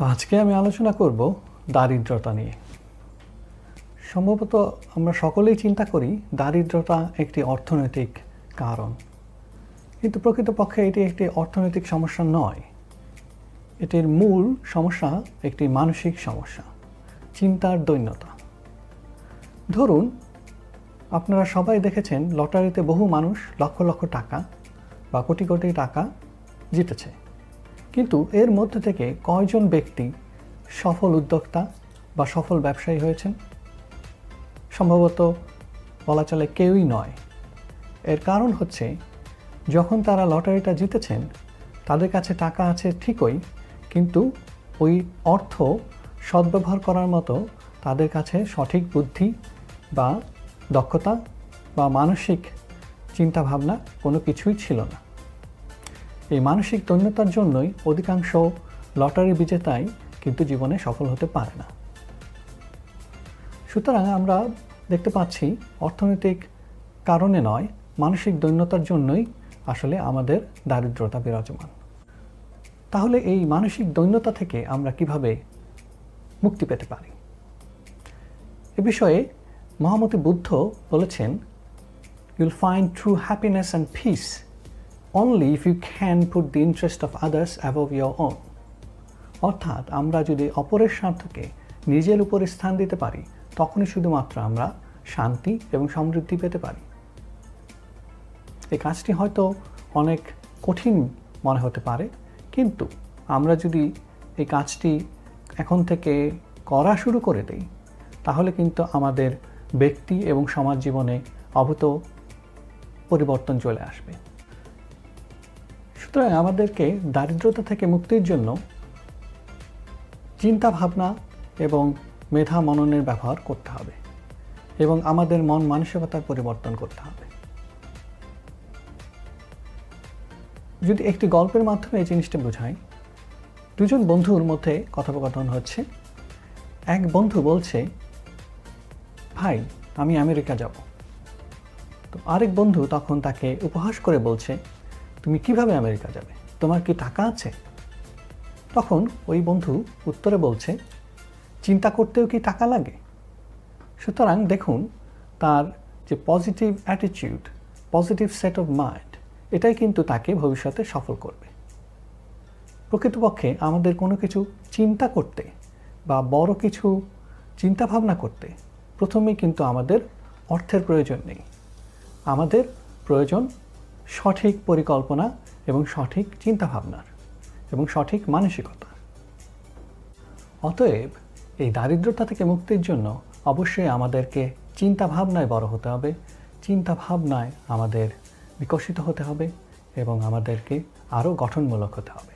আজকে আমি আলোচনা করব দারিদ্রতা নিয়ে। সম্ভবত আমরা সকলেই চিন্তা করি দারিদ্রতা একটি অর্থনৈতিক কারণ। কিন্তু প্রকৃতপক্ষে এটি একটি অর্থনৈতিক সমস্যা নয়। এটির মূল সমস্যা একটি মানসিক সমস্যা, চিন্তার দৈন্যতা। ধরুন, আপনারা সবাই দেখেছেন লটারিতে বহু মানুষ লক্ষ লক্ষ টাকা বা কোটি কোটি টাকা জিতেছে। কিন্তু এর মধ্যে থেকে কয়জন ব্যক্তি সফল উদ্যোক্তা বা সফল ব্যবসায়ী হয়েছেন? সম্ভবত বলা চলে কেউই নয়। এর কারণ হচ্ছে, যখন তারা লটারিটা জিতেছেন, তাদের কাছে টাকা আছে ঠিকই, কিন্তু ওই অর্থ সদ্ব্যবহার করার মতো তাদের কাছে সঠিক বুদ্ধি বা দক্ষতা বা মানসিক চিন্তাভাবনা কোনো কিছুই ছিল না। এই মানসিক দৈন্যতার জন্যই অধিকাংশ লটারি বিজেতাই কিন্তু জীবনে সফল হতে পারে না। সুতরাং আমরা দেখতে পাচ্ছি অর্থনৈতিক কারণে নয়, মানসিক দৈন্যতার জন্যই আসলে আমাদের দারিদ্রতা বিরাজমান। তাহলে এই মানসিক দৈন্যতা থেকে আমরা কীভাবে মুক্তি পেতে পারি? এ বিষয়ে মহামতি বুদ্ধ বলেছেন you'll find true happiness and peace only if you can put the interest of others above your own অর্থাৎ আমরা যদি অপরের স্বার্থকে নিজের উপরে স্থান দিতে পারি, তখনই শুধুমাত্র আমরা শান্তি এবং সমৃদ্ধি পেতে পারি। এই কাজটি হয়তো অনেক কঠিন মনে হতে পারে, কিন্তু আমরা যদি এই কাজটি এখন থেকে করা শুরু করে দেই, তাহলে কিন্তু আমাদের ব্যক্তি এবং সমাজ জীবনে অভূত পরিবর্তন চলে আসবে। সুতরাং আমাদেরকে দারিদ্রতা থেকে মুক্তির জন্য চিন্তা ভাবনা এবং মেধা মননের ব্যবহার করতে হবে এবং আমাদের মন মানসিকতার পরিবর্তন করতে হবে। যদি একটি গল্পের মাধ্যমে এই জিনিসটা বোঝাই, দুজন বন্ধুর মধ্যে কথোপকথন হচ্ছে। এক বন্ধু বলছে, ভাই, আমি আমেরিকা যাব। তো আরেক বন্ধু তখন তাকে উপহাস করে বলছে তুমি কীভাবে আমেরিকা যাবে? তোমার কি টাকা আছে? তখন ওই বন্ধু উত্তরে বলছে, চিন্তা করতেও কি টাকা লাগে? সুতরাং দেখুন, তার যে positive attitude positive set of mind এটাই কিন্তু তাকে ভবিষ্যতে সফল করবে। প্রকৃতপক্ষে আমাদের কোনো কিছু চিন্তা করতে বা বড় কিছু চিন্তা ভাবনা করতে প্রথমেই কিন্তু আমাদের অর্থের প্রয়োজন নেই। আমাদের প্রয়োজন সঠিক পরিকল্পনা এবং সঠিক চিন্তাভাবনার এবং সঠিক মানসিকতা অতএব এই দারিদ্রতা থেকে মুক্তির জন্য অবশ্যই আমাদেরকে চিন্তাভাবনায় বড় হতে হবে, চিন্তাভাবনায় আমাদের বিকশিত হতে হবে এবং আমাদেরকে আরও গঠনমূলক হতে হবে।